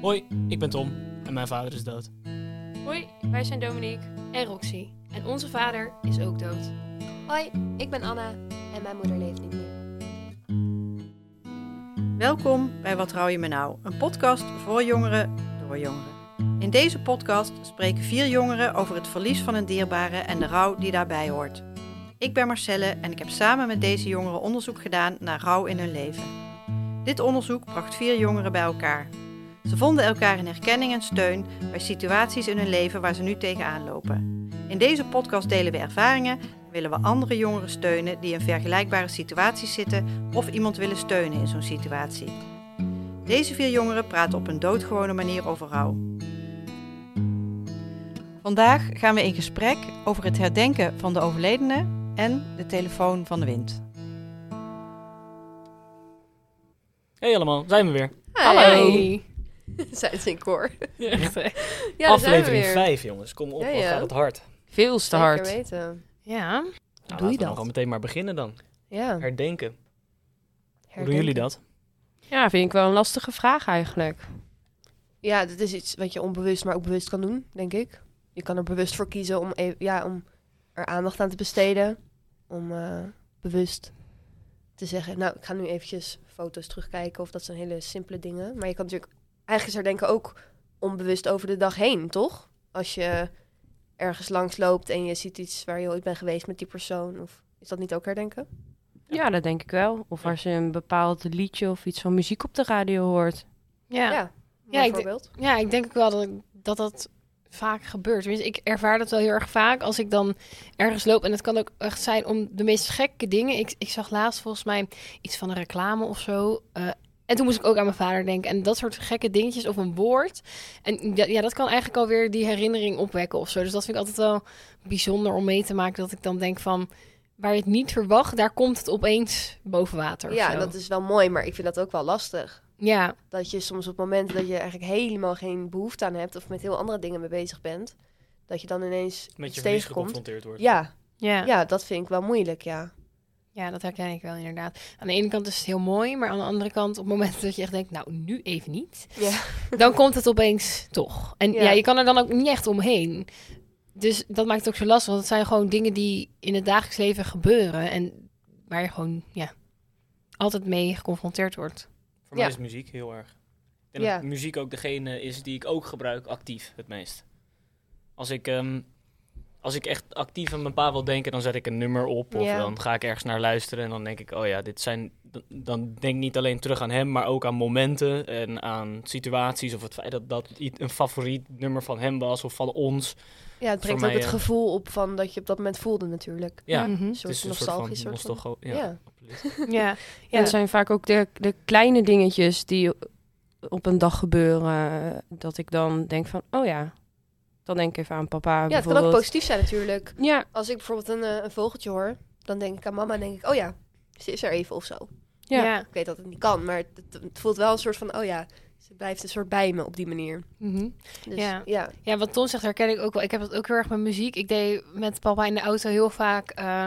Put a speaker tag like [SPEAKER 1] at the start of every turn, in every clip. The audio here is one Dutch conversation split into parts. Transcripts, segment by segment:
[SPEAKER 1] Hoi, ik ben Tom en mijn vader is dood.
[SPEAKER 2] Hoi, wij zijn Dominique en Roxy. En onze vader is ook dood.
[SPEAKER 3] Hoi, ik ben Anna en mijn moeder leeft niet meer.
[SPEAKER 4] Welkom bij Wat Rouw je me nou? Een podcast voor jongeren door jongeren. In deze podcast spreken vier jongeren over het verlies van een dierbare en de rouw die daarbij hoort. Ik ben Marcelle en ik heb samen met deze jongeren onderzoek gedaan naar rouw in hun leven. Dit onderzoek bracht vier jongeren bij elkaar. Ze vonden elkaar in herkenning en steun bij situaties in hun leven waar ze nu tegenaan lopen. In deze podcast delen we ervaringen en willen we andere jongeren steunen die in vergelijkbare situaties zitten of iemand willen steunen in zo'n situatie. Deze vier jongeren praten op een doodgewone manier over rouw. Vandaag gaan we in gesprek over het herdenken van de overledene en de telefoon van de wind.
[SPEAKER 1] Hey allemaal, zijn we weer.
[SPEAKER 3] Hallo. Zijn ze in koor?
[SPEAKER 2] Ja,
[SPEAKER 1] Aflevering
[SPEAKER 3] weer.
[SPEAKER 1] 5 jongens, kom op,
[SPEAKER 3] Ja,
[SPEAKER 1] gaat het hard.
[SPEAKER 2] Veel te hard.
[SPEAKER 3] weten.
[SPEAKER 2] Ja.
[SPEAKER 1] Nou,
[SPEAKER 2] doe je
[SPEAKER 1] laten we dan
[SPEAKER 2] dat?
[SPEAKER 1] gewoon meteen maar beginnen dan.
[SPEAKER 3] Ja.
[SPEAKER 1] Herdenken. Hoe doen jullie dat?
[SPEAKER 2] Ja, vind ik wel een lastige vraag eigenlijk.
[SPEAKER 3] Ja, dit is iets wat je onbewust, maar ook bewust kan doen, denk ik. Je kan er bewust voor kiezen om, e- ja, om er aandacht aan te besteden. Om eh, bewust te zeggen, nou, ik ga nu eventjes foto's terugkijken. Of dat zijn hele simpele dingen. Maar je kan natuurlijk, eigenlijk is herdenken ook onbewust over de dag heen, toch? Als je ergens langs loopt en je ziet iets waar je ooit bent geweest met die persoon. Of is dat niet ook herdenken?
[SPEAKER 2] Ja, dat denk ik wel. Of als je een bepaald liedje of iets van muziek op de radio hoort.
[SPEAKER 5] Ja, ja.
[SPEAKER 3] Ja,
[SPEAKER 5] Ja, ik
[SPEAKER 3] voorbeeld.
[SPEAKER 5] ik denk ook wel dat, ik- dat dat vaak gebeurt. Tenminste, ik ervaar dat wel heel erg vaak als ik dan ergens loop. En het kan ook echt zijn om de meest gekke dingen. Ik, ik zag laatst volgens mij iets van een reclame of zo. eh, en toen moest ik ook aan mijn vader denken. En dat soort gekke dingetjes of een woord. En ja, ja, dat kan eigenlijk alweer die herinnering opwekken of zo. Dus dat vind ik altijd wel bijzonder om mee te maken. Dat ik dan denk van, waar je het niet verwacht, daar komt het opeens boven water.
[SPEAKER 3] Ja, dat is wel mooi, maar ik vind dat ook wel lastig.
[SPEAKER 5] Ja,
[SPEAKER 3] Dat je soms op momenten dat je eigenlijk helemaal geen behoefte aan hebt of met heel andere dingen mee bezig bent, dat je dan ineens
[SPEAKER 1] Met
[SPEAKER 3] iets
[SPEAKER 1] je
[SPEAKER 3] tegenkomt.
[SPEAKER 1] geconfronteerd wordt.
[SPEAKER 3] Ja,
[SPEAKER 5] ja.
[SPEAKER 3] ja, dat vind ik wel moeilijk, ja.
[SPEAKER 5] Ja, dat herken ik wel inderdaad. Aan de ene kant is het heel mooi, maar aan de andere kant, op het moment dat je echt denkt, nou, nu even niet,
[SPEAKER 3] Ja,
[SPEAKER 5] dan komt het opeens toch. En ja.
[SPEAKER 3] Ja.
[SPEAKER 5] je kan er dan ook niet echt omheen. Dus dat maakt het ook zo lastig, want het zijn gewoon dingen die in het dagelijks leven gebeuren en waar je gewoon, ja, altijd mee geconfronteerd wordt.
[SPEAKER 1] Voor mij is muziek heel erg. Ik denk
[SPEAKER 3] Ja.
[SPEAKER 1] dat muziek ook degene is die ik ook gebruik actief het meest. Als ik, ehm, als ik echt actief aan mijn pa wil denken, dan zet ik een nummer op. Of dan ga ik ergens naar luisteren en dan denk ik, oh ja, dit zijn... Dan denk ik niet alleen terug aan hem, maar ook aan momenten en aan situaties. Of het feit dat dat iets- een favoriet nummer van hem was of van ons.
[SPEAKER 3] ja het brengt ook het
[SPEAKER 1] eh,
[SPEAKER 3] gevoel op van dat je op dat moment voelde natuurlijk.
[SPEAKER 1] Ja,
[SPEAKER 5] Mhm.
[SPEAKER 3] Een
[SPEAKER 1] het
[SPEAKER 3] soort
[SPEAKER 1] is een soort
[SPEAKER 3] nostalgisch
[SPEAKER 1] van
[SPEAKER 3] soort van.
[SPEAKER 1] Ja,
[SPEAKER 3] Ja.
[SPEAKER 5] Ja,
[SPEAKER 2] Ja, het zijn vaak ook de, de kleine dingetjes die op een dag gebeuren. Dat ik dan denk van, oh ja, dan denk ik even aan papa
[SPEAKER 3] Ja, het kan ook positief zijn natuurlijk.
[SPEAKER 2] Ja,
[SPEAKER 3] Als ik bijvoorbeeld een, eh, een vogeltje hoor, dan denk ik aan mama en denk ik, oh ja, ze is er even of zo.
[SPEAKER 2] Ja.
[SPEAKER 5] ja.
[SPEAKER 3] Ik weet dat het niet kan, maar het, het- het voelt wel een soort van, oh ja, ze blijft een soort bij me op die manier.
[SPEAKER 5] Mhm.
[SPEAKER 3] Dus
[SPEAKER 5] Ja.
[SPEAKER 3] ja,
[SPEAKER 5] Ja, wat Tom zegt, herken ik ook wel. Ik heb dat ook heel erg met muziek. Ik deed met papa in de auto heel vaak eh,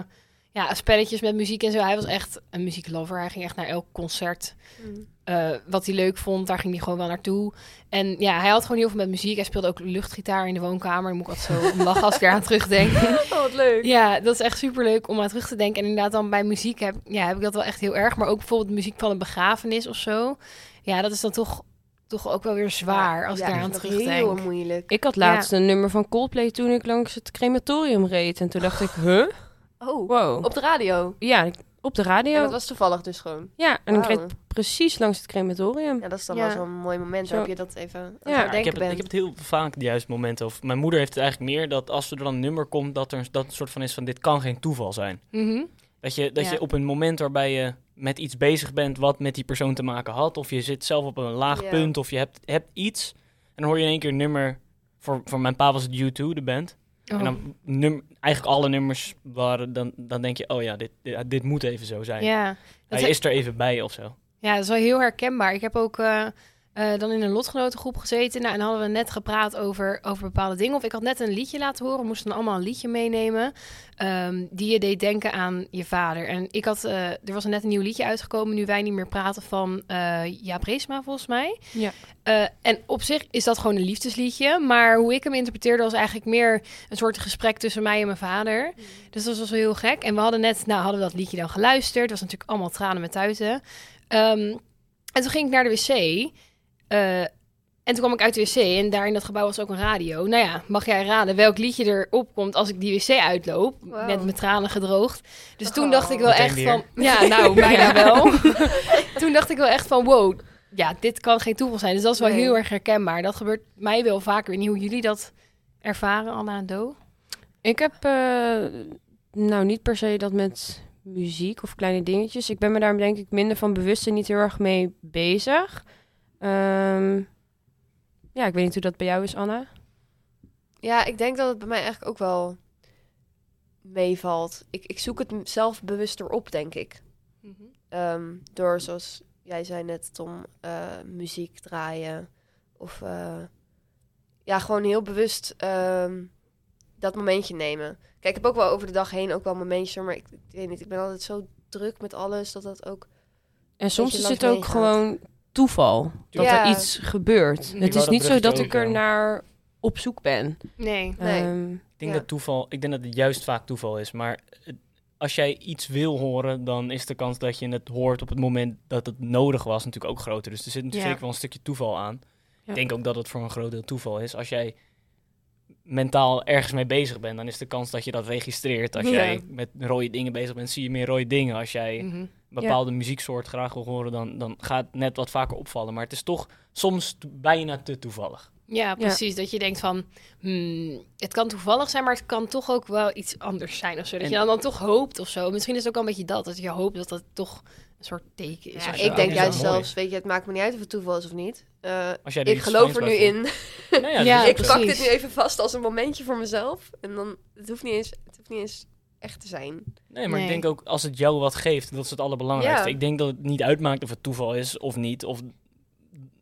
[SPEAKER 5] ja, spelletjes met muziek en zo. Hij was echt een muzieklover. Hij ging echt naar elk concert
[SPEAKER 3] Mm.
[SPEAKER 5] Eh, wat hij leuk vond. Daar ging hij gewoon wel naartoe. En ja, hij had gewoon heel veel met muziek. Hij speelde ook luchtgitaar in de woonkamer. Daar moet ik altijd zo om lachen als ik eraan terugdenk.
[SPEAKER 3] Oh, wat leuk.
[SPEAKER 5] Ja, dat is echt super leuk om aan terug te denken. En inderdaad, dan bij muziek heb, ja, heb ik dat wel echt heel erg. Maar ook bijvoorbeeld muziek van een begrafenis of zo. Ja, dat is dan toch, toch ook wel weer zwaar als
[SPEAKER 3] ja,
[SPEAKER 5] ik daaraan terugdenk.
[SPEAKER 3] heel moeilijk.
[SPEAKER 2] ik had laatst een nummer van Coldplay toen ik langs het crematorium reed. En toen dacht ik, huh?
[SPEAKER 3] Oh,
[SPEAKER 2] Wow.
[SPEAKER 3] op de radio.
[SPEAKER 2] Ja, ik- op de
[SPEAKER 3] Ja,
[SPEAKER 2] radio.
[SPEAKER 3] dat was toevallig dus gewoon.
[SPEAKER 2] Ja, en ik reed precies langs het crematorium.
[SPEAKER 3] Ja, dat is dan
[SPEAKER 5] Ja.
[SPEAKER 3] wel zo'n mooi moment
[SPEAKER 2] Zo.
[SPEAKER 3] waarop je dat even
[SPEAKER 2] Ja,
[SPEAKER 1] ik, heb het, ik heb het heel vaak de juiste momenten. Of mijn moeder heeft het eigenlijk meer dat als er dan een nummer komt, dat er dat een soort van is van dit kan geen toeval zijn.
[SPEAKER 5] Mhm.
[SPEAKER 1] Dat je, dat
[SPEAKER 5] Ja.
[SPEAKER 1] je op een moment waarbij je met iets bezig bent wat met die persoon te maken had, of je zit zelf op een laag
[SPEAKER 3] Ja.
[SPEAKER 1] punt, of je hebt, hebt iets, en dan hoor je in één keer een nummer. Voor, voor mijn pa was het U2, de band.
[SPEAKER 5] Oh.
[SPEAKER 1] En dan num, eigenlijk alle nummers waren, dan, dan denk je, oh ja, dit, dit, dit moet even zo zijn.
[SPEAKER 5] Ja,
[SPEAKER 1] Hij is er even bij of zo.
[SPEAKER 5] ja, dat is wel heel herkenbaar. Ik heb ook eh, eh, dan in een lotgenotengroep gezeten. Nou, en hadden we net gepraat over, over bepaalde dingen. Of ik had net een liedje laten horen. We moesten allemaal een liedje meenemen. ehm, die je deed denken aan je vader. En ik had, eh, er was net een nieuw liedje uitgekomen. Nu wij niet meer praten van eh Jaap Reesma, volgens mij.
[SPEAKER 2] Ja.
[SPEAKER 5] En op zich is dat gewoon een liefdesliedje. Maar hoe ik hem interpreteerde was eigenlijk meer een soort gesprek tussen mij en mijn vader. Dus dat was wel heel gek. En we hadden net, nou hadden we dat liedje dan geluisterd. Het was natuurlijk allemaal tranen met tuiten. Ehm, en toen ging ik naar de wc. Eh, en toen kwam ik uit de wc en daar in dat gebouw was ook een radio. Nou ja, mag jij raden welk liedje erop komt als ik die wc uitloop? Met mijn tranen gedroogd. Dus toen
[SPEAKER 3] Oh.
[SPEAKER 5] dacht ik wel echt
[SPEAKER 1] weer.
[SPEAKER 5] van... Ja, nou, bijna wel. toen dacht ik wel echt van, wow, ja, dit kan geen toeval zijn. Dus dat is wel
[SPEAKER 3] Nee.
[SPEAKER 5] heel erg herkenbaar. Dat gebeurt mij wel vaker. Ik weet niet hoe jullie dat ervaren, Anna en Do.
[SPEAKER 2] Ik heb eh, nou niet per se dat met muziek of kleine dingetjes. Ik ben me daar denk ik minder van bewust en niet heel erg mee bezig. Ehm, ja, ik weet niet hoe dat bij jou is, Anna.
[SPEAKER 3] Ja, ik denk dat het bij mij eigenlijk ook wel meevalt. Ik, ik zoek het zelf bewuster op, denk ik. Ehm, door, zoals jij zei net, Tom, eh, muziek draaien. Of eh, ja, gewoon heel bewust ehm, dat momentje nemen. Kijk, ik heb ook wel over de dag heen ook wel momentjes, maar ik, ik weet niet, ik ben altijd zo druk met alles dat dat ook...
[SPEAKER 2] En soms is het ook gewoon toeval dat
[SPEAKER 3] Ja.
[SPEAKER 2] er iets gebeurt.
[SPEAKER 1] Ik
[SPEAKER 2] het is niet zo dat ik er naar op zoek ben.
[SPEAKER 5] Nee.
[SPEAKER 3] Nee.
[SPEAKER 2] Ehm,
[SPEAKER 1] Ik denk
[SPEAKER 3] Ja.
[SPEAKER 1] dat toeval, ik denk dat het juist vaak toeval is. Maar als jij iets wil horen, dan is de kans dat je het hoort op het moment dat het nodig was natuurlijk ook groter. Dus er zit natuurlijk
[SPEAKER 5] Ja.
[SPEAKER 1] zeker wel een stukje toeval aan.
[SPEAKER 2] Ja.
[SPEAKER 1] Ik denk ook dat het voor een groot deel toeval is. Als jij mentaal ergens mee bezig bent, dan is de kans dat je dat registreert. Als
[SPEAKER 5] Ja.
[SPEAKER 1] jij met rode dingen bezig bent, zie je meer rode dingen. Als jij
[SPEAKER 5] Mhm.
[SPEAKER 1] Bepaalde muzieksoort graag wil horen, dan, dan gaat het net wat vaker opvallen. Maar het is toch soms bijna te toevallig.
[SPEAKER 5] Ja, precies. Dat je denkt van, hmm, het kan toevallig zijn, maar het kan toch ook wel iets anders zijn of zo. Dat
[SPEAKER 1] En-
[SPEAKER 5] je dan, dan toch hoopt of zo. Misschien is het ook wel een beetje dat, dat je hoopt dat het toch een soort teken is.
[SPEAKER 3] Ja, ik denk
[SPEAKER 1] is
[SPEAKER 3] juist zelfs, weet je, het maakt me niet uit of het toeval is of niet. Eh,
[SPEAKER 1] Als jij
[SPEAKER 3] ik geloof er nu in.
[SPEAKER 1] Nou ja,
[SPEAKER 5] Ja,
[SPEAKER 3] ik pak dit nu even vast als een momentje voor mezelf. En dan, het hoeft niet eens, het hoeft niet eens echt te zijn.
[SPEAKER 1] Nee, maar
[SPEAKER 5] Nee.
[SPEAKER 1] ik denk ook als het jou wat geeft, dat is het allerbelangrijkste.
[SPEAKER 3] Ja.
[SPEAKER 1] Ik denk dat het niet uitmaakt of het toeval is of niet. Of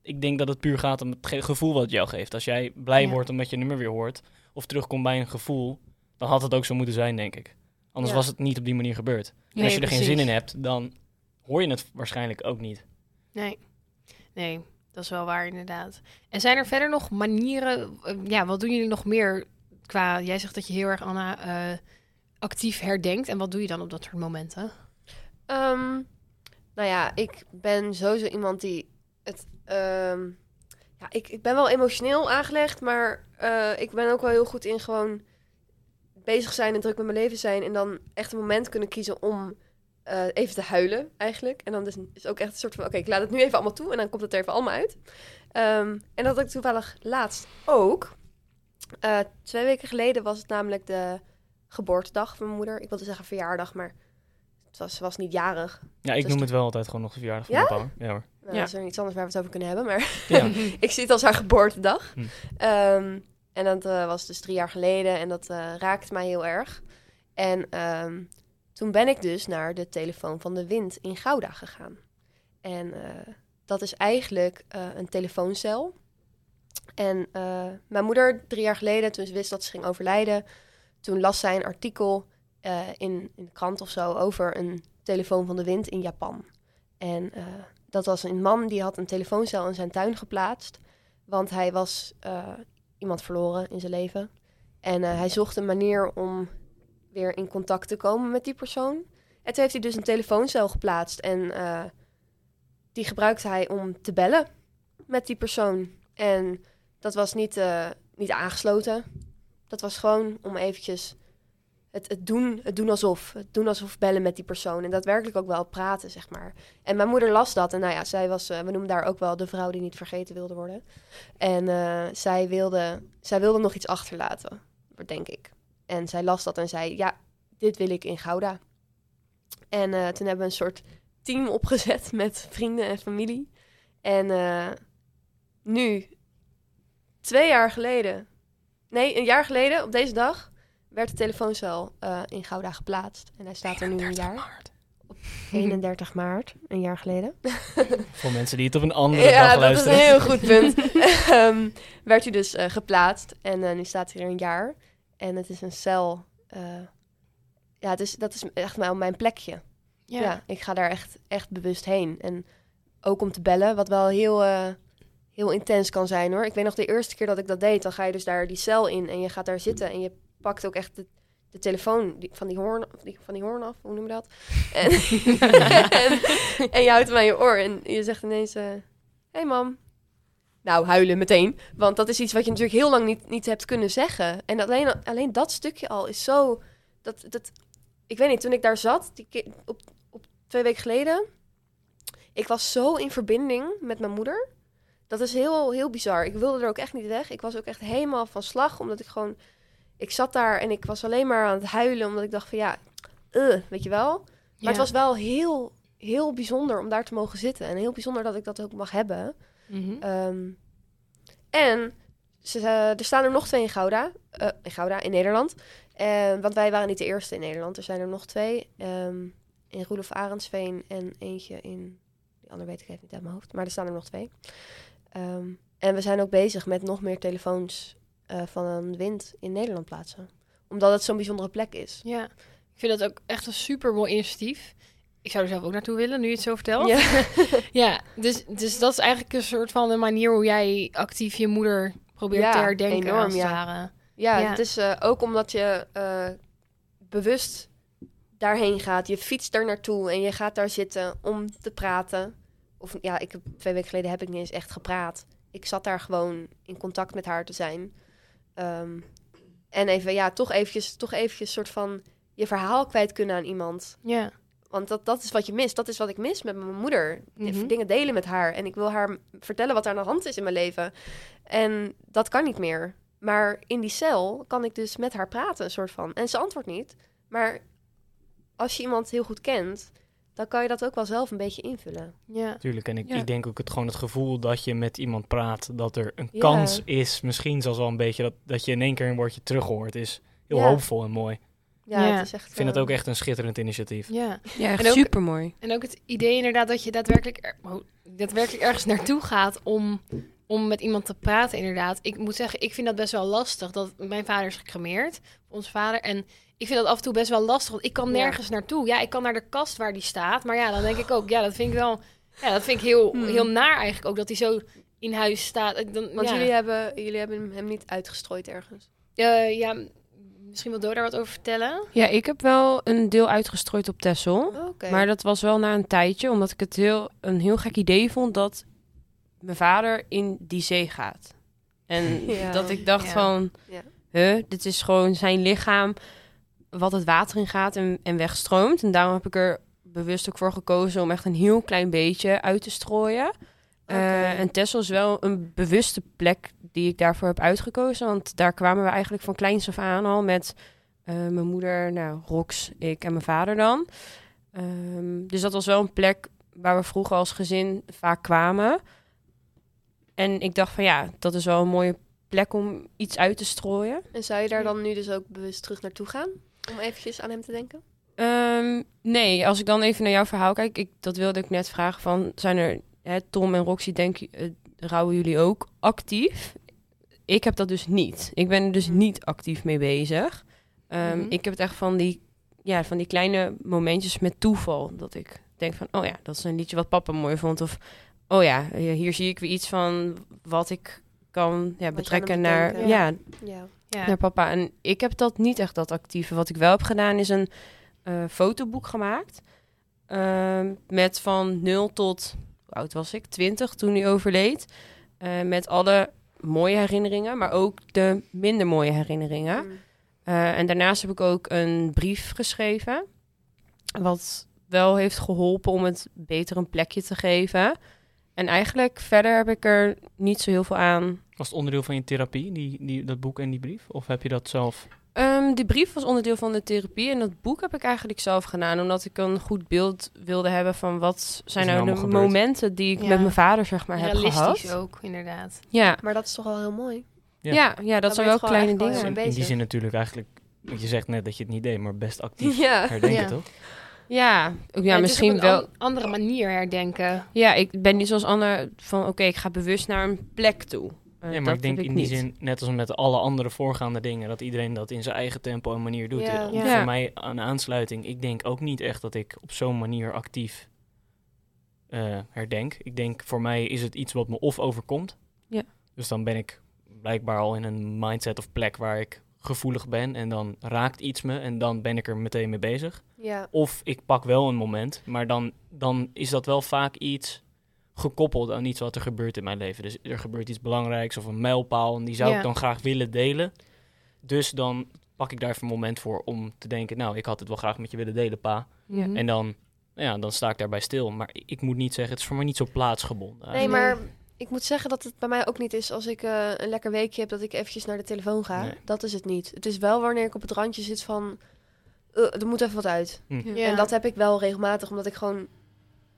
[SPEAKER 1] ik denk dat het puur gaat om het ge- gevoel wat het jou geeft. Als jij blij
[SPEAKER 5] Ja.
[SPEAKER 1] wordt omdat je nummer weer hoort, of terugkomt bij een gevoel, dan had het ook zo moeten zijn, denk ik. Anders
[SPEAKER 3] Ja.
[SPEAKER 1] was het niet op die manier gebeurd.
[SPEAKER 5] Nee,
[SPEAKER 1] als je er geen zin in hebt, dan hoor je het waarschijnlijk ook niet.
[SPEAKER 5] Nee. nee, dat is wel waar inderdaad. En zijn er verder nog manieren, eh, ja, wat doen jullie nog meer qua, jij zegt dat je heel erg, Anna, eh, actief herdenkt. En wat doe je dan op dat soort momenten?
[SPEAKER 3] Ehm, nou ja, ik ben sowieso iemand die het. ehm, ja, ik, ik ben wel emotioneel aangelegd, maar eh, ik ben ook wel heel goed in gewoon bezig zijn en druk met mijn leven zijn. En dan echt een moment kunnen kiezen om eh, even te huilen, eigenlijk. En dan dus is ook echt een soort van: oké, ik laat het nu even allemaal toe en dan komt het er even allemaal uit. Ehm, en dat ik toevallig laatst ook. Eh, twee weken geleden was het namelijk de geboortedag van mijn moeder. Ik wilde zeggen verjaardag, maar het was, ze was niet jarig.
[SPEAKER 1] Ja, ik
[SPEAKER 3] Dus
[SPEAKER 1] noem het wel altijd gewoon nog de verjaardag van
[SPEAKER 3] Ja?
[SPEAKER 1] mijn papa. Ja hoor.
[SPEAKER 3] Nou,
[SPEAKER 2] Ja.
[SPEAKER 3] is er iets anders waar we het over kunnen hebben, maar
[SPEAKER 1] Ja.
[SPEAKER 3] ik zie het als haar geboortedag.
[SPEAKER 1] Hm.
[SPEAKER 3] Ehm, en dat eh, was dus drie jaar geleden en dat eh raakte mij heel erg. En ehm, toen ben ik dus naar de telefoon van de wind in Gouda gegaan. En eh, dat is eigenlijk eh, een telefooncel. En eh, mijn moeder, drie jaar geleden, toen ze wist dat ze ging overlijden, toen las zij een artikel eh, in, in de krant of zo over een telefoon van de wind in Japan. En eh, dat was een man die had een telefooncel in zijn tuin geplaatst. Want hij was eh, iemand verloren in zijn leven. En hij zocht een manier om weer in contact te komen met die persoon. En toen heeft hij dus een telefooncel geplaatst. En die gebruikte hij om te bellen met die persoon. En dat was niet, niet aangesloten. Dat was gewoon om eventjes het, het, doen, het doen alsof. Het doen alsof bellen met die persoon. En daadwerkelijk ook wel praten, zeg maar. En mijn moeder las dat. En nou ja, zij was, eh, we noemen daar ook wel de vrouw die niet vergeten wilde worden. En eh, zij, wilde, zij wilde nog iets achterlaten, denk ik. En zij las dat en zei, ja, dit wil ik in Gouda. En eh, toen hebben we een soort team opgezet met vrienden en familie. En nu, twee jaar geleden, nee, een jaar geleden op deze dag, werd de telefooncel eh, in Gouda geplaatst. En hij staat er nu een jaar. op 31 maart, een jaar geleden.
[SPEAKER 1] Voor mensen die het op een andere
[SPEAKER 3] ja,
[SPEAKER 1] dag
[SPEAKER 3] dat is
[SPEAKER 1] luisteren.
[SPEAKER 3] een heel goed punt. Ehm, werd hij dus eh, geplaatst en eh, nu staat hij er een jaar. En het is een cel. eh, ja, het is, dat is echt wel mijn plekje. Ja. ik ga daar echt, echt bewust heen. En ook om te bellen, wat wel heel, eh, heel intens kan zijn hoor. Ik weet nog de eerste keer dat ik dat deed, dan ga je dus daar die cel in en je gaat daar zitten en je pakt ook echt de, telefoon van, die hoorn, van die hoorn af, hoe noem je dat? En, en, je houdt hem aan je oor en je zegt ineens, hé hey mam. Nou, huilen meteen, want dat is iets wat je natuurlijk heel lang niet, niet hebt kunnen zeggen. En alleen, alleen dat stukje al is zo, dat, dat, ik weet niet, toen ik daar zat, die op, op twee weken geleden, ik was zo in verbinding met mijn moeder. Dat is heel, heel bizar. Ik wilde er ook echt niet weg. Ik was ook echt helemaal van slag, omdat ik gewoon... Ik zat daar en ik was alleen maar aan het huilen, omdat ik dacht van ja, uh, weet je wel. Maar
[SPEAKER 5] Ja.
[SPEAKER 3] het was wel heel, heel bijzonder om daar te mogen zitten. En heel bijzonder dat ik dat ook mag hebben.
[SPEAKER 5] Mhm.
[SPEAKER 3] Ehm, en ze, er staan er nog twee in Gouda. eh, in Gouda, in Nederland. Eh, want wij waren niet de eerste in Nederland. Er zijn er nog twee. ehm, in Roelof Arendsveen en eentje in... Die andere weet ik even niet uit mijn hoofd. Maar er staan er nog twee. Ehm, en we zijn ook bezig met nog meer telefoons eh, van een wind in Nederland plaatsen. Omdat het zo'n bijzondere plek is.
[SPEAKER 5] Ja, ik vind dat ook echt een super mooi initiatief. Ik zou er zelf ook naartoe willen, nu je het zo vertelt.
[SPEAKER 3] Ja.
[SPEAKER 5] Ja, dus, dus dat is eigenlijk een soort van een manier hoe jij actief je moeder probeert
[SPEAKER 3] Ja,
[SPEAKER 5] te herdenken.
[SPEAKER 3] enorm, ja. Ja,
[SPEAKER 5] Ja.
[SPEAKER 3] het is eh, ook omdat je eh, bewust daarheen gaat. Je fietst daar naartoe en je gaat daar zitten om te praten. Of ja, ik heb, twee weken geleden heb ik niet eens echt gepraat. Ik zat daar gewoon in contact met haar te zijn. Ehm, en even, ja, toch eventjes, toch eventjes soort van je verhaal kwijt kunnen aan iemand.
[SPEAKER 5] Ja.
[SPEAKER 3] Want dat, dat is wat je mist. Dat is wat ik mis met mijn moeder.
[SPEAKER 5] Mhm.
[SPEAKER 3] Dingen delen met haar. En ik wil haar vertellen wat er aan de hand is in mijn leven. En dat kan niet meer. Maar in die cel kan ik dus met haar praten, een soort van. En ze antwoordt niet. Maar als je iemand heel goed kent, dan kan je dat ook wel zelf een beetje invullen.
[SPEAKER 5] Ja.
[SPEAKER 1] Tuurlijk, en ik,
[SPEAKER 2] Ja.
[SPEAKER 1] ik denk ook het, gewoon het gevoel dat je met iemand praat, dat er een
[SPEAKER 3] Ja.
[SPEAKER 1] kans is, misschien zelfs wel een beetje, dat, dat je in één keer een woordje terug hoort, is heel
[SPEAKER 3] Ja.
[SPEAKER 1] hoopvol en mooi.
[SPEAKER 3] Ja,
[SPEAKER 5] Ja.
[SPEAKER 3] het is echt.
[SPEAKER 1] Ik vind het
[SPEAKER 3] eh,
[SPEAKER 1] ook echt een schitterend initiatief.
[SPEAKER 5] ja.
[SPEAKER 2] Ja, echt
[SPEAKER 5] En ook-
[SPEAKER 2] super mooi.
[SPEAKER 5] En ook het idee inderdaad dat je daadwerkelijk, er- oh, daadwerkelijk ergens naartoe gaat om, om met iemand te praten inderdaad. Ik moet zeggen, ik vind dat best wel lastig. Dat, mijn vader is gecremeerd, onze vader. En ik vind dat af en toe best wel lastig, want ik kan
[SPEAKER 3] Ja.
[SPEAKER 5] nergens naartoe. Ja, ik kan naar de kast waar die staat. Maar ja, dan denk ik ook, ja, dat vind ik wel, ja, dat vind ik heel,
[SPEAKER 3] Hmm.
[SPEAKER 5] heel naar eigenlijk ook. Dat hij zo in huis staat. Ik Dan,
[SPEAKER 3] Want
[SPEAKER 5] ja.
[SPEAKER 3] jullie, hebben, jullie hebben hem niet uitgestrooid ergens.
[SPEAKER 5] Eh, ja, misschien wil Doda daar wat over vertellen.
[SPEAKER 2] Ja, ik heb wel een deel uitgestrooid op Texel.
[SPEAKER 3] Oké.
[SPEAKER 2] Maar dat was wel na een tijdje, omdat ik het heel, een heel gek idee vond dat mijn vader in die zee gaat. En
[SPEAKER 3] Ja.
[SPEAKER 2] dat ik dacht
[SPEAKER 5] Ja.
[SPEAKER 2] van,
[SPEAKER 3] Ja.
[SPEAKER 2] huh, dit is gewoon zijn lichaam wat het water in gaat en, en wegstroomt. En daarom heb ik er bewust ook voor gekozen om echt een heel klein beetje uit te strooien. Eh, en Texel is wel een bewuste plek die ik daarvoor heb uitgekozen. Want daar kwamen we eigenlijk van kleins af aan al met eh, mijn moeder, nou, Rox, ik en mijn vader dan. Ehm, dus dat was wel een plek waar we vroeger als gezin vaak kwamen. En ik dacht van ja, dat is wel een mooie plek om iets uit te strooien.
[SPEAKER 3] En zou je daar dan nu dus ook bewust terug naartoe gaan? Om eventjes aan hem te denken?
[SPEAKER 2] Ehm, nee, als ik dan even naar jouw verhaal kijk, ik, dat wilde ik net vragen van, zijn er, hè, Tom en Roxy, denk je, eh, rouwen jullie ook actief? Ik heb dat dus niet. Ik ben er dus niet actief mee bezig. Ehm,
[SPEAKER 5] Mhm.
[SPEAKER 2] Ik heb het echt van die, ja, van die kleine momentjes met toeval, dat ik denk van, oh ja, dat is een liedje wat papa mooi vond. Of, oh ja, eh, hier zie ik weer iets van wat ik kan ja, betrekken naar, ja,
[SPEAKER 3] Ja.
[SPEAKER 5] Ja.
[SPEAKER 2] naar papa. En ik heb dat niet echt dat actieve. Wat ik wel heb gedaan is een eh, fotoboek gemaakt. Ehm, met van 0 tot, hoe oud was ik? 20 toen hij overleed. Eh, met alle mooie herinneringen, maar ook de minder mooie herinneringen.
[SPEAKER 3] Mm.
[SPEAKER 2] Eh, en daarnaast heb ik ook een brief geschreven. Wat wel heeft geholpen om het beter een plekje te geven. En eigenlijk verder heb ik er niet zo heel veel aan
[SPEAKER 1] Was het onderdeel van je therapie, die, die, dat boek en die brief? Of heb je dat zelf?
[SPEAKER 2] Ehm, die brief was onderdeel van de therapie en dat boek heb ik eigenlijk zelf gedaan, omdat ik een goed beeld wilde hebben van wat zijn
[SPEAKER 1] er
[SPEAKER 2] nou de
[SPEAKER 1] gebeurd?
[SPEAKER 2] momenten die ik
[SPEAKER 5] Ja.
[SPEAKER 2] met mijn vader zeg maar heb
[SPEAKER 5] Realistisch
[SPEAKER 2] gehad.
[SPEAKER 5] ook, inderdaad.
[SPEAKER 2] Ja,
[SPEAKER 3] Maar dat is toch wel heel mooi.
[SPEAKER 1] Ja.
[SPEAKER 2] ja. ja, dat zijn wel kleine dingen.
[SPEAKER 1] in, in die zin natuurlijk eigenlijk, want je zegt net dat je het niet deed, maar best actief
[SPEAKER 3] Ja.
[SPEAKER 1] herdenken,
[SPEAKER 5] Ja.
[SPEAKER 1] toch?
[SPEAKER 2] Ja, ook, ja
[SPEAKER 5] is
[SPEAKER 2] misschien
[SPEAKER 5] op een
[SPEAKER 2] wel.
[SPEAKER 5] an- andere manier herdenken.
[SPEAKER 2] Ja, ik ben niet zoals Anne van oké, ik ga bewust naar een plek toe. Eh,
[SPEAKER 1] Ja, maar
[SPEAKER 2] dat
[SPEAKER 1] ik denk in die
[SPEAKER 2] niet.
[SPEAKER 1] zin, net als met alle andere voorgaande dingen, dat iedereen dat in zijn eigen tempo en manier doet.
[SPEAKER 3] Ja.
[SPEAKER 1] Eh,
[SPEAKER 2] Ja.
[SPEAKER 1] Voor mij een aansluiting, ik denk ook niet echt dat ik op zo'n manier actief eh, herdenk. Ik denk voor mij is het iets wat me of overkomt.
[SPEAKER 2] Ja.
[SPEAKER 1] Dus dan ben ik blijkbaar al in een mindset of plek waar ik gevoelig ben en dan raakt iets me en dan ben ik er meteen mee bezig.
[SPEAKER 3] Ja.
[SPEAKER 1] Of ik pak wel een moment, maar dan, dan is dat wel vaak iets gekoppeld aan iets wat er gebeurt in mijn leven. Dus er gebeurt iets belangrijks of een mijlpaal en die zou
[SPEAKER 5] Ja.
[SPEAKER 1] ik dan graag willen delen. Dus dan pak ik daar even een moment voor om te denken, nou, ik had het wel graag met je willen delen, pa.
[SPEAKER 2] Ja.
[SPEAKER 5] Mhm.
[SPEAKER 1] En dan, ja, dan sta ik daarbij stil. Maar ik, ik moet niet zeggen, het is voor mij niet zo plaatsgebonden.
[SPEAKER 3] Nee, maar ik moet zeggen dat het bij mij ook niet is als ik eh, een lekker weekje heb dat ik eventjes naar de telefoon ga.
[SPEAKER 1] Nee.
[SPEAKER 3] Dat is het niet. Het is wel wanneer ik op het randje zit van eh, er moet even wat uit.
[SPEAKER 5] Ja.
[SPEAKER 3] En dat heb ik wel regelmatig, omdat ik gewoon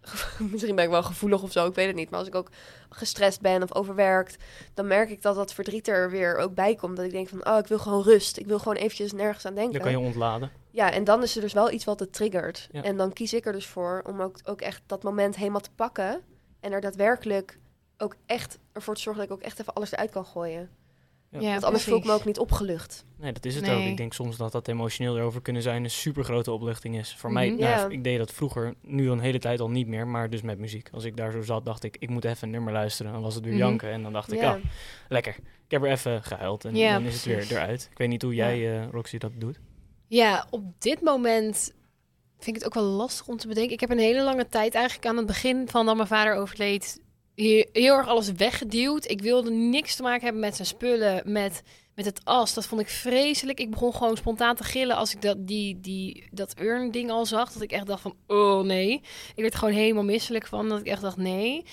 [SPEAKER 3] misschien ben ik wel gevoelig of zo, ik weet het niet. Maar als ik ook gestrest ben of overwerkt, dan merk ik dat dat verdriet er weer ook bij komt. Dat ik denk van, oh, ik wil gewoon rust. Ik wil gewoon eventjes nergens aan denken.
[SPEAKER 1] Dan kan je ontladen.
[SPEAKER 3] Ja, en dan is er dus wel iets wat het triggert.
[SPEAKER 1] Ja.
[SPEAKER 3] En dan kies ik er dus voor om ook, ook echt dat moment helemaal te pakken. En er daadwerkelijk ook echt ervoor te zorgen dat ik ook echt even alles eruit kan gooien.
[SPEAKER 1] Ja.
[SPEAKER 3] Want anders voel ik me ook niet opgelucht.
[SPEAKER 1] Nee, dat is het
[SPEAKER 5] Nee.
[SPEAKER 1] ook. Ik denk soms dat dat emotioneel erover kunnen zijn een super grote opluchting is. Voor mij, nou,
[SPEAKER 3] Ja.
[SPEAKER 1] ik deed dat vroeger, nu een hele tijd al niet meer, maar dus met muziek. Als ik daar zo zat, dacht ik, ik moet even een nummer luisteren. Dan was het weer
[SPEAKER 5] Mhm.
[SPEAKER 1] janken en dan dacht ik,
[SPEAKER 3] Ja.
[SPEAKER 1] ja, lekker. Ik heb er even gehuild en
[SPEAKER 5] Ja,
[SPEAKER 1] dan is het weer eruit. Ik weet niet hoe jij, eh, Roxy, dat doet.
[SPEAKER 5] Ja, op dit moment vind ik het ook wel lastig om te bedenken. Ik heb een hele lange tijd eigenlijk aan het begin van dat mijn vader overleed... Heel, erg alles weggeduwd. Ik wilde niks te maken hebben met zijn spullen, met, met het as. Dat vond ik vreselijk. Ik begon gewoon spontaan te gillen als ik dat, die, die, dat urn-ding al zag. Dat ik echt dacht van, oh nee. Ik werd er gewoon helemaal misselijk van. Dat ik echt dacht, nee.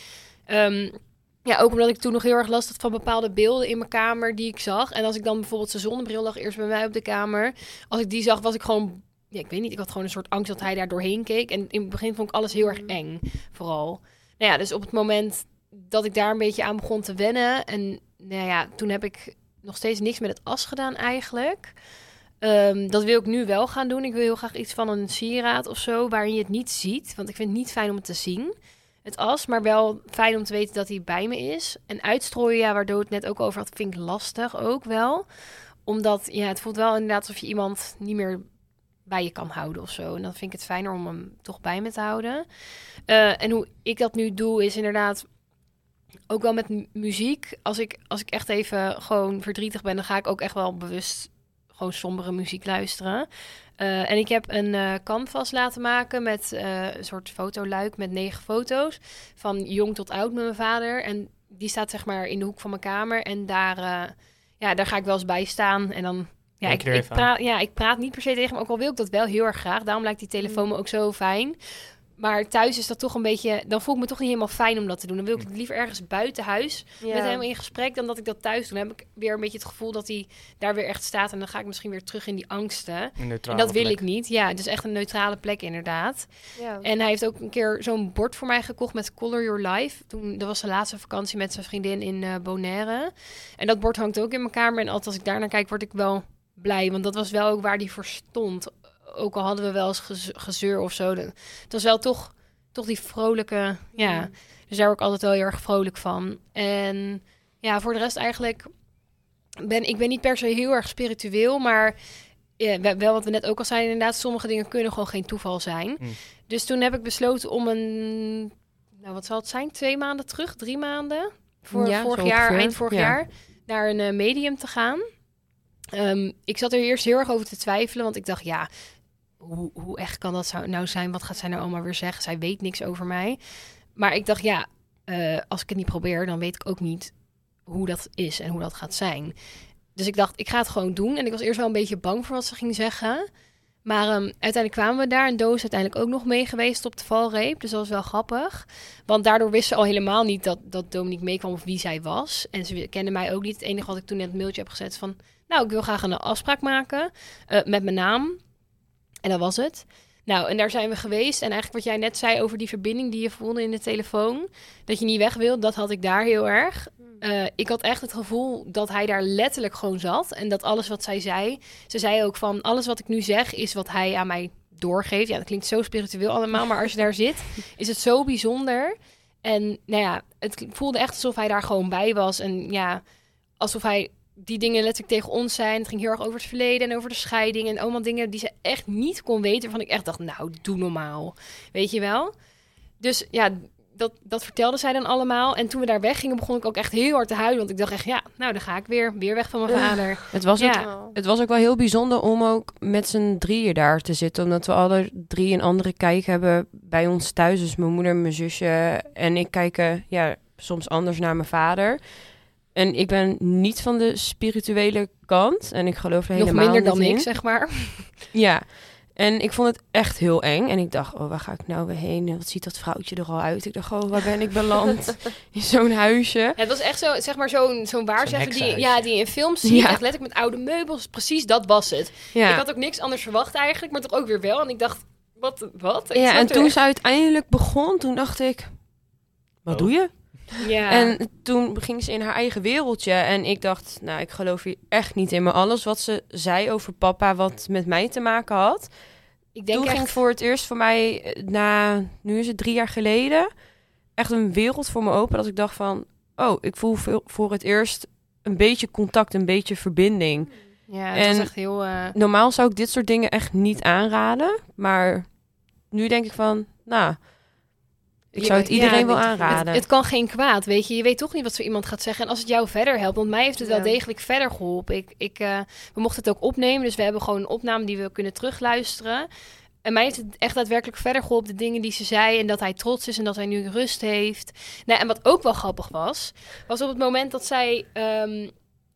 [SPEAKER 5] Ehm, ja, ook omdat ik toen nog heel erg last had van bepaalde beelden in mijn kamer die ik zag. En als ik dan bijvoorbeeld zijn zonnebril lag eerst bij mij op de kamer. Als ik die zag, was ik gewoon... Ja, ik weet niet, ik had gewoon een soort angst dat hij daar doorheen keek. En in het begin vond ik alles heel erg eng, vooral. Nou ja, dus op het moment dat ik daar een beetje aan begon te wennen... En nou ja, toen heb ik nog steeds niks met het as gedaan eigenlijk. Ehm, dat wil ik nu wel gaan doen. Ik wil heel graag iets van een sieraad of zo, waarin je het niet ziet. Want ik vind het niet fijn om het te zien het as, maar wel fijn om te weten dat hij bij me is. En uitstrooien, ja, waardoor het net ook over had, vind ik lastig ook wel. Omdat, ja, het voelt wel inderdaad alsof je iemand niet meer bij je kan houden of zo. En dan vind ik het fijner om hem toch bij me te houden. Eh, en hoe ik dat nu doe, is inderdaad ook wel met mu- muziek. Als ik, als ik echt even gewoon verdrietig ben, dan ga ik ook echt wel bewust gewoon sombere muziek luisteren. Eh, en ik heb een eh, canvas laten maken met eh, een soort fotoluik met negen foto's. Van jong tot oud met mijn vader. En die staat zeg maar in de hoek van mijn kamer. En daar, ja, daar ga ik wel eens bij staan. En dan... Ja ik, ik praat, ja, ik praat niet per se tegen hem. Ook al wil ik dat wel heel erg graag. Daarom lijkt die telefoon me ook zo fijn. Maar thuis is dat toch een beetje... Dan voel ik me toch niet helemaal fijn om dat te doen. Dan wil ik het liever ergens buiten huis
[SPEAKER 3] Ja.
[SPEAKER 5] met hem in gesprek dan dat ik dat thuis doe. Dan heb ik weer een beetje het gevoel dat hij daar weer echt staat. En dan ga ik misschien weer terug in die angsten.
[SPEAKER 1] Een
[SPEAKER 5] En dat wil
[SPEAKER 1] plek.
[SPEAKER 5] ik niet. Ja, dus echt een neutrale plek inderdaad.
[SPEAKER 3] Ja.
[SPEAKER 5] En hij heeft ook een keer zo'n bord voor mij gekocht met Color Your Life. Toen, dat was de laatste vakantie met zijn vriendin in eh, Bonaire. En dat bord hangt ook in mijn kamer. En altijd als ik daar naar kijk, word ik wel blij. Want dat was wel ook waar die voor stond. Ook al hadden we wel eens gez- gezeur of zo. De- Het was wel toch, toch die vrolijke... Ja, dus daar word ik altijd wel heel erg vrolijk van. En ja, voor de rest eigenlijk... Ben, ik ben niet per se heel erg spiritueel, maar... Ja, we- wel wat we net ook al zeiden, inderdaad, sommige dingen kunnen gewoon geen toeval zijn.
[SPEAKER 1] Hmm.
[SPEAKER 5] Dus toen heb ik besloten om een, nou wat zal het zijn, twee maanden terug, drie maanden, voor
[SPEAKER 2] Ja,
[SPEAKER 5] vorig jaar, eind vorig
[SPEAKER 2] Ja.
[SPEAKER 5] jaar, naar een eh, medium te gaan. Ehm, ik zat er eerst heel erg over te twijfelen, want ik dacht, ja, hoe, hoe echt kan dat nou zijn? Wat gaat zij nou allemaal weer zeggen? Zij weet niks over mij. Maar ik dacht, ja, eh, als ik het niet probeer, dan weet ik ook niet hoe dat is en hoe dat gaat zijn. Dus ik dacht, ik ga het gewoon doen. En ik was eerst wel een beetje bang voor wat ze ging zeggen. Maar ehm, uiteindelijk kwamen we daar. En Doos uiteindelijk ook nog mee geweest op de valreep. Dus dat was wel grappig. Want daardoor wist ze al helemaal niet dat, dat Dominique meekwam of wie zij was. En ze kende mij ook niet. Het enige wat ik toen net het mailtje heb gezet van... Nou, ik wil graag een afspraak maken eh, met mijn naam. En dat was het. Nou, en daar zijn we geweest. En eigenlijk wat jij net zei over die verbinding die je voelde in de telefoon. Dat je niet weg wil, dat had ik daar heel erg. Eh, ik had echt het gevoel dat hij daar letterlijk gewoon zat. En dat alles wat zij zei. Ze zei ook van alles wat ik nu zeg is wat hij aan mij doorgeeft. Ja, dat klinkt zo spiritueel allemaal, maar als je daar zit, is het zo bijzonder. En nou ja, het voelde echt alsof hij daar gewoon bij was. En ja, alsof hij die dingen letterlijk tegen ons zijn. Het ging heel erg over het verleden en over de scheiding. En allemaal dingen die ze echt niet kon weten. Waarvan ik echt dacht, nou, doe normaal. Weet je wel? Dus ja, dat, dat vertelde zij dan allemaal. En toen we daar weggingen, begon ik ook echt heel hard te huilen. Want ik dacht echt, ja, nou, dan ga ik weer, weer weg van mijn vader.
[SPEAKER 2] Het was,
[SPEAKER 5] Ja.
[SPEAKER 2] ook, het was ook wel heel bijzonder om ook met z'n drieën daar te zitten. Omdat we alle drie een andere kijk hebben bij ons thuis. Dus mijn moeder, mijn zusje en ik kijken ja, soms anders naar mijn vader. En ik ben niet van de spirituele kant. En ik geloof er
[SPEAKER 5] Nog
[SPEAKER 2] helemaal
[SPEAKER 5] minder dan
[SPEAKER 2] niet
[SPEAKER 5] ik, zeg maar.
[SPEAKER 2] Ja, en ik vond het echt heel eng. En ik dacht, oh, waar ga ik nou weer heen? En Wat ziet dat vrouwtje er al uit? Ik dacht, oh, waar ben ik beland? In zo'n huisje.
[SPEAKER 5] Ja, het was echt zo, zeg maar, zo'n zo'n waarzegger die, ja, die je in films ziet.
[SPEAKER 2] Ja.
[SPEAKER 5] Echt letterlijk met oude meubels. Precies, dat was het.
[SPEAKER 2] Ja,
[SPEAKER 5] Ik had ook niks anders verwacht eigenlijk, maar toch ook weer wel. En ik dacht, wat? wat? Ik
[SPEAKER 2] ja en toen
[SPEAKER 5] echt-
[SPEAKER 2] ze uiteindelijk begon, toen dacht ik, wat
[SPEAKER 1] Oh.
[SPEAKER 2] doe je?
[SPEAKER 5] Ja.
[SPEAKER 2] En toen ging ze in haar eigen wereldje. En ik dacht, nou, ik geloof hier echt niet in. Maar alles wat ze zei over papa, wat met mij te maken had.
[SPEAKER 5] ik denk
[SPEAKER 2] toen
[SPEAKER 5] echt,
[SPEAKER 2] ging voor het eerst voor mij, eh, na, nu is het drie jaar geleden, echt een wereld voor me open. Dat ik dacht van, oh, ik voel voor het eerst een beetje contact, een beetje verbinding.
[SPEAKER 5] ja, het echt heel... eh,
[SPEAKER 2] Normaal zou ik dit soort dingen echt niet aanraden. Maar nu denk ik van, nou, ik zou het
[SPEAKER 5] Ja,
[SPEAKER 2] iedereen wel
[SPEAKER 5] het-
[SPEAKER 2] aanraden.
[SPEAKER 5] Het, het kan geen kwaad, weet je. Je weet toch niet wat zo iemand gaat zeggen. En als het jou verder helpt, want mij heeft het
[SPEAKER 3] Ja.
[SPEAKER 5] wel degelijk verder geholpen. Ik, ik, eh, we mochten het ook opnemen, dus we hebben gewoon een opname die we kunnen terugluisteren. En mij heeft het echt daadwerkelijk verder geholpen, de dingen die ze zei. En dat hij trots is en dat hij nu rust heeft. Nou, en wat ook wel grappig was, was op het moment dat zij... ehm,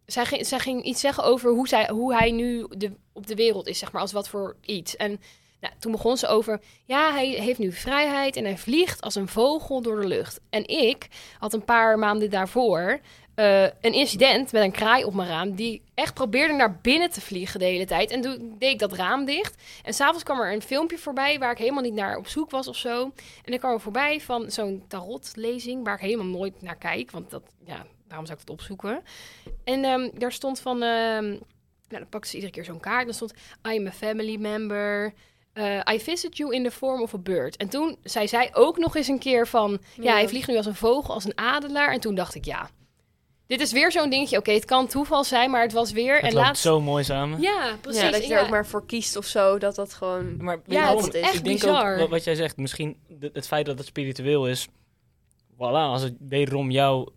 [SPEAKER 5] zij, ging, zij ging iets zeggen over hoe, zij, hoe hij nu de, op de wereld is, zeg maar, als wat voor iets. En nou, toen begon ze over, ja, hij heeft nu vrijheid en hij vliegt als een vogel door de lucht. En ik had een paar maanden daarvoor eh, een incident met een kraai op mijn raam, die echt probeerde naar binnen te vliegen de hele tijd. En toen deed ik dat raam dicht. En s'avonds kwam er een filmpje voorbij waar ik helemaal niet naar op zoek was of zo. En ik kwam er voorbij van zo'n tarotlezing waar ik helemaal nooit naar kijk, want dat, ja, waarom zou ik dat opzoeken? En ehm, daar stond van, ehm, nou, dan pakte ze iedere keer zo'n kaart. Dan stond, I'm a family member. Uh, I visit you in the form of a bird. En toen zei zij ook nog eens een keer van... Ja,
[SPEAKER 3] Ja.
[SPEAKER 5] hij vliegt nu als een vogel, als een adelaar. En toen dacht ik, ja... Dit is weer zo'n dingetje. Oké, het kan toeval zijn, maar het was weer...
[SPEAKER 1] Het
[SPEAKER 5] en
[SPEAKER 1] loopt
[SPEAKER 5] laatst...
[SPEAKER 1] zo mooi samen.
[SPEAKER 5] Ja, precies.
[SPEAKER 3] ja, dat je
[SPEAKER 5] ja.
[SPEAKER 3] er ook maar voor kiest of zo, dat dat gewoon...
[SPEAKER 1] Maar
[SPEAKER 5] Ja,
[SPEAKER 1] je
[SPEAKER 5] het
[SPEAKER 1] waarom?
[SPEAKER 5] is echt
[SPEAKER 1] ik denk
[SPEAKER 5] bizar.
[SPEAKER 1] ook, wat, jij zegt, misschien het feit dat het spiritueel is, voilà, als het wederom jou,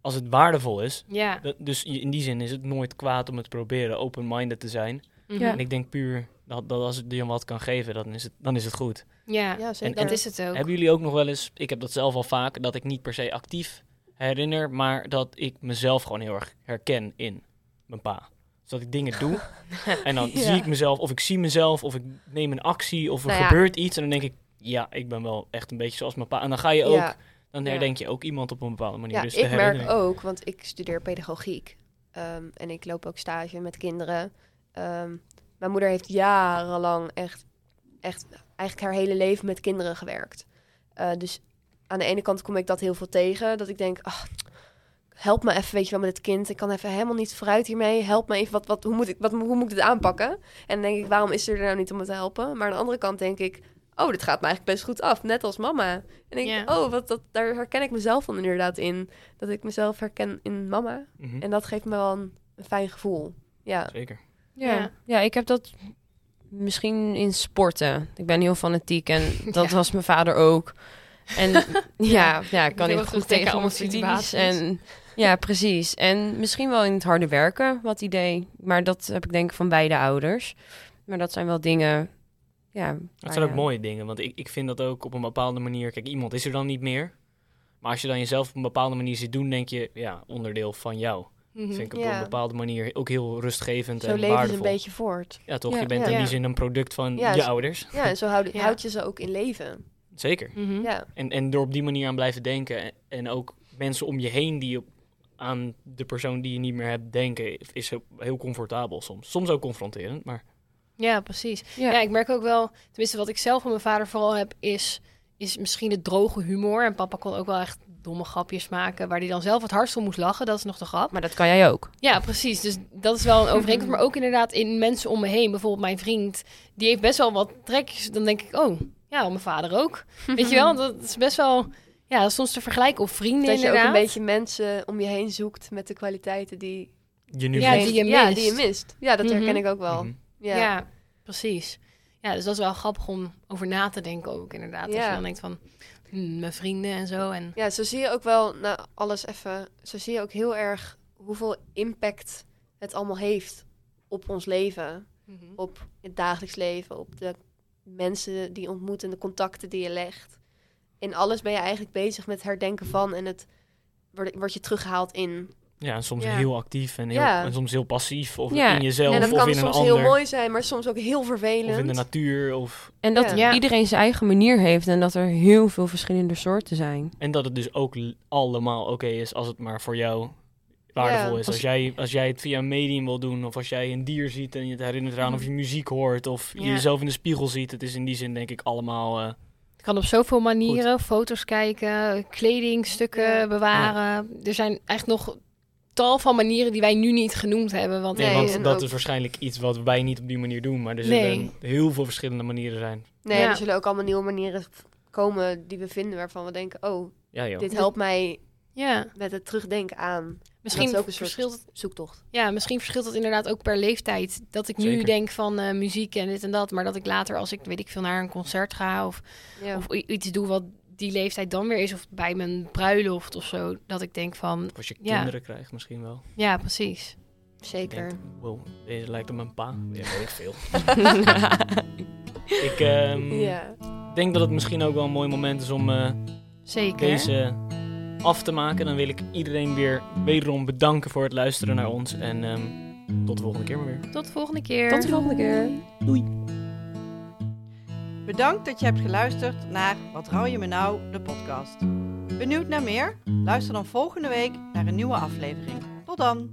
[SPEAKER 1] als het waardevol is,
[SPEAKER 5] Ja.
[SPEAKER 1] dat- dus in die zin is het nooit kwaad om het te proberen, open-minded te zijn.
[SPEAKER 5] mhm.
[SPEAKER 2] Ja.
[SPEAKER 1] En ik denk puur dat, dat als het je wat kan geven, dan is het, dan is het goed.
[SPEAKER 5] Ja,
[SPEAKER 3] Ja, zeker.
[SPEAKER 5] dat is het ook.
[SPEAKER 1] Hebben jullie ook nog wel eens, ik heb dat zelf al vaak, dat ik niet per se actief herinner, maar dat ik mezelf gewoon heel erg herken in mijn pa. Dus dat ik dingen doe en dan
[SPEAKER 3] Ja.
[SPEAKER 1] zie ik mezelf, of ik zie mezelf, of ik neem een actie, of er
[SPEAKER 3] Nou ja.
[SPEAKER 1] gebeurt iets en dan denk ik, ja, ik ben wel echt een beetje zoals mijn pa. En dan ga je ook,
[SPEAKER 3] Ja.
[SPEAKER 1] dan herdenk je ook iemand op een bepaalde manier.
[SPEAKER 3] Ja,
[SPEAKER 1] dus
[SPEAKER 3] ik merk ook, want ik studeer pedagogiek. Ehm, en ik loop ook stage met kinderen. Ehm, mijn moeder heeft jarenlang echt, echt eigenlijk haar hele leven met kinderen gewerkt. Eh, dus aan de ene kant kom ik dat heel veel tegen. Dat ik denk, ach, help me even, weet je wel, met het kind. Ik kan even helemaal niet vooruit hiermee. Help me even, wat, wat, hoe, moet ik, wat, hoe moet ik dit aanpakken? En dan denk ik, waarom is ze er nou niet om me te helpen? Maar aan de andere kant denk ik, oh, dit gaat me eigenlijk best goed af. Net als mama. En denk ik,
[SPEAKER 5] Ja.
[SPEAKER 3] oh, wat, dat, daar herken ik mezelf dan inderdaad in. Dat ik mezelf herken in mama.
[SPEAKER 1] Mhm,
[SPEAKER 3] En dat geeft me wel een, een fijn gevoel. Ja.
[SPEAKER 1] Zeker.
[SPEAKER 2] Ja.
[SPEAKER 5] Ja.
[SPEAKER 2] ik heb dat misschien in sporten. Ik ben heel fanatiek en dat
[SPEAKER 5] Ja.
[SPEAKER 2] was mijn vader ook. En ja, ja, ik kan niet
[SPEAKER 5] ook
[SPEAKER 2] goed tegen allemaal
[SPEAKER 5] situaties.
[SPEAKER 2] studies. En ja, precies. En misschien wel in het harde werken, wat idee. Maar dat heb ik denk ik van beide ouders. Maar dat zijn wel dingen, ja.
[SPEAKER 1] Dat zijn ook mooie dingen, want ik, ik vind dat ook op een bepaalde manier... Kijk, iemand is er dan niet meer. Maar als je dan jezelf op een bepaalde manier ziet doen, denk je, ja, onderdeel van jou.
[SPEAKER 5] Mhm.
[SPEAKER 1] Vind ik op
[SPEAKER 3] Ja.
[SPEAKER 1] een bepaalde manier ook heel rustgevend
[SPEAKER 3] Zo
[SPEAKER 1] en
[SPEAKER 3] leven ze
[SPEAKER 1] waardevol.
[SPEAKER 3] een beetje voort.
[SPEAKER 1] Ja, toch?
[SPEAKER 2] Ja.
[SPEAKER 1] je bent
[SPEAKER 3] Ja.
[SPEAKER 1] in die
[SPEAKER 5] Ja.
[SPEAKER 1] zin een product van
[SPEAKER 3] Ja,
[SPEAKER 1] je
[SPEAKER 3] zo-
[SPEAKER 1] ouders.
[SPEAKER 3] Ja, en zo houd,
[SPEAKER 5] Ja.
[SPEAKER 3] houd je ze ook in leven.
[SPEAKER 1] Zeker.
[SPEAKER 5] Mhm.
[SPEAKER 3] Ja.
[SPEAKER 1] En, en door op die manier aan blijven denken en, en ook mensen om je heen die op, aan de persoon die je niet meer hebt denken, is heel, heel comfortabel soms. Soms ook confronterend, maar
[SPEAKER 5] Ja, precies.
[SPEAKER 2] Ja.
[SPEAKER 5] Ja. ik merk ook wel, tenminste wat ik zelf van mijn vader vooral heb, is, is misschien het droge humor. En papa kon ook wel echt domme grapjes maken... waar hij dan zelf het hardst om moest lachen. Dat is nog de grap.
[SPEAKER 2] Maar dat kan jij ook.
[SPEAKER 5] Ja, precies. Dus dat is wel een overeenkomst. Maar ook inderdaad in mensen om me heen. Bijvoorbeeld mijn vriend, die heeft best wel wat trekjes. Dan denk ik, oh, ja, mijn vader ook. Weet je wel, dat is best wel... Ja, dat is soms te vergelijken. Of vrienden
[SPEAKER 3] Dat je ook een beetje mensen om je heen zoekt met de kwaliteiten die,
[SPEAKER 1] Je nu
[SPEAKER 5] Ja,
[SPEAKER 1] weet.
[SPEAKER 5] die je
[SPEAKER 3] ja,
[SPEAKER 5] mist.
[SPEAKER 3] die je mist. Ja, dat herken
[SPEAKER 5] Mhm.
[SPEAKER 3] ik ook wel.
[SPEAKER 1] Mhm.
[SPEAKER 3] Ja.
[SPEAKER 5] Ja. precies. Ja, dus dat is wel grappig om over na te denken ook inderdaad. Als
[SPEAKER 3] Ja.
[SPEAKER 5] je dan denkt van, mijn vrienden en zo. En
[SPEAKER 3] Ja, zo zie je ook wel, nou, alles even, zo zie je ook heel erg hoeveel impact het allemaal heeft op ons leven. Op het dagelijks leven, op de mensen die je ontmoet en de contacten die je legt. In alles ben je eigenlijk bezig met herdenken van en het word, word je teruggehaald in.
[SPEAKER 1] Ja, en soms
[SPEAKER 5] Ja.
[SPEAKER 1] heel actief en, heel,
[SPEAKER 3] Ja.
[SPEAKER 1] en soms heel passief. Of
[SPEAKER 2] Ja.
[SPEAKER 1] in jezelf
[SPEAKER 3] en dat
[SPEAKER 1] of
[SPEAKER 3] kan
[SPEAKER 1] in een
[SPEAKER 3] soms
[SPEAKER 1] ander.
[SPEAKER 3] heel mooi zijn, maar soms ook heel vervelend.
[SPEAKER 1] Of in de natuur. Of...
[SPEAKER 2] En dat
[SPEAKER 3] Ja.
[SPEAKER 5] Ja.
[SPEAKER 2] iedereen zijn eigen manier heeft en dat er heel veel verschillende soorten zijn.
[SPEAKER 1] En dat het dus ook allemaal oké is als het maar voor jou waardevol
[SPEAKER 3] Ja.
[SPEAKER 1] is. Als jij, als jij het via een medium wil doen, of als jij een dier ziet en je het herinnert eraan, of je muziek hoort, of je
[SPEAKER 5] Ja.
[SPEAKER 1] jezelf in de spiegel ziet. Het is in die zin denk ik allemaal... eh,
[SPEAKER 5] het kan op zoveel manieren. Foto's kijken, kledingstukken
[SPEAKER 3] Ja.
[SPEAKER 5] bewaren. Er zijn echt nog tal van manieren die wij nu niet genoemd hebben. Want
[SPEAKER 1] nee,
[SPEAKER 3] Nee,
[SPEAKER 1] want dat
[SPEAKER 3] ook-
[SPEAKER 1] is waarschijnlijk iets wat wij niet op die manier doen. Maar er
[SPEAKER 5] Nee.
[SPEAKER 1] zullen heel veel verschillende manieren zijn.
[SPEAKER 3] Nee,
[SPEAKER 5] Ja.
[SPEAKER 3] er zullen ook allemaal nieuwe manieren komen die we vinden waarvan we denken, oh,
[SPEAKER 1] Ja,
[SPEAKER 3] dit helpt mij
[SPEAKER 5] ja,
[SPEAKER 3] met het terugdenken aan
[SPEAKER 5] misschien
[SPEAKER 3] Dat is ook een soort-
[SPEAKER 5] verschilt het
[SPEAKER 3] zoektocht.
[SPEAKER 5] Ja, misschien verschilt het inderdaad ook per leeftijd. Dat ik nu denk van eh, muziek en dit en dat. Maar dat ik later, als ik weet ik veel naar een concert ga of,
[SPEAKER 3] Ja.
[SPEAKER 5] of iets doe wat die leeftijd dan weer is. Of bij mijn bruiloft of zo. Dat ik denk van,
[SPEAKER 1] Of als je
[SPEAKER 5] Ja.
[SPEAKER 1] kinderen krijgt misschien wel.
[SPEAKER 5] ja, precies.
[SPEAKER 3] Zeker.
[SPEAKER 1] Denk, wow, deze lijkt op mijn pa. Ja, weet ik veel. ik ehm,
[SPEAKER 3] Ja.
[SPEAKER 1] denk dat het misschien ook wel een mooi moment is om eh,
[SPEAKER 5] Zeker.
[SPEAKER 1] deze af te maken. Dan wil ik iedereen weer wederom bedanken voor het luisteren naar ons. En ehm, tot de volgende keer maar weer.
[SPEAKER 5] Tot de volgende keer.
[SPEAKER 2] Tot de volgende keer.
[SPEAKER 4] Bedankt dat je hebt geluisterd naar Wat rouw je me nou, de podcast. Benieuwd naar meer? Luister dan volgende week naar een nieuwe aflevering. Tot dan!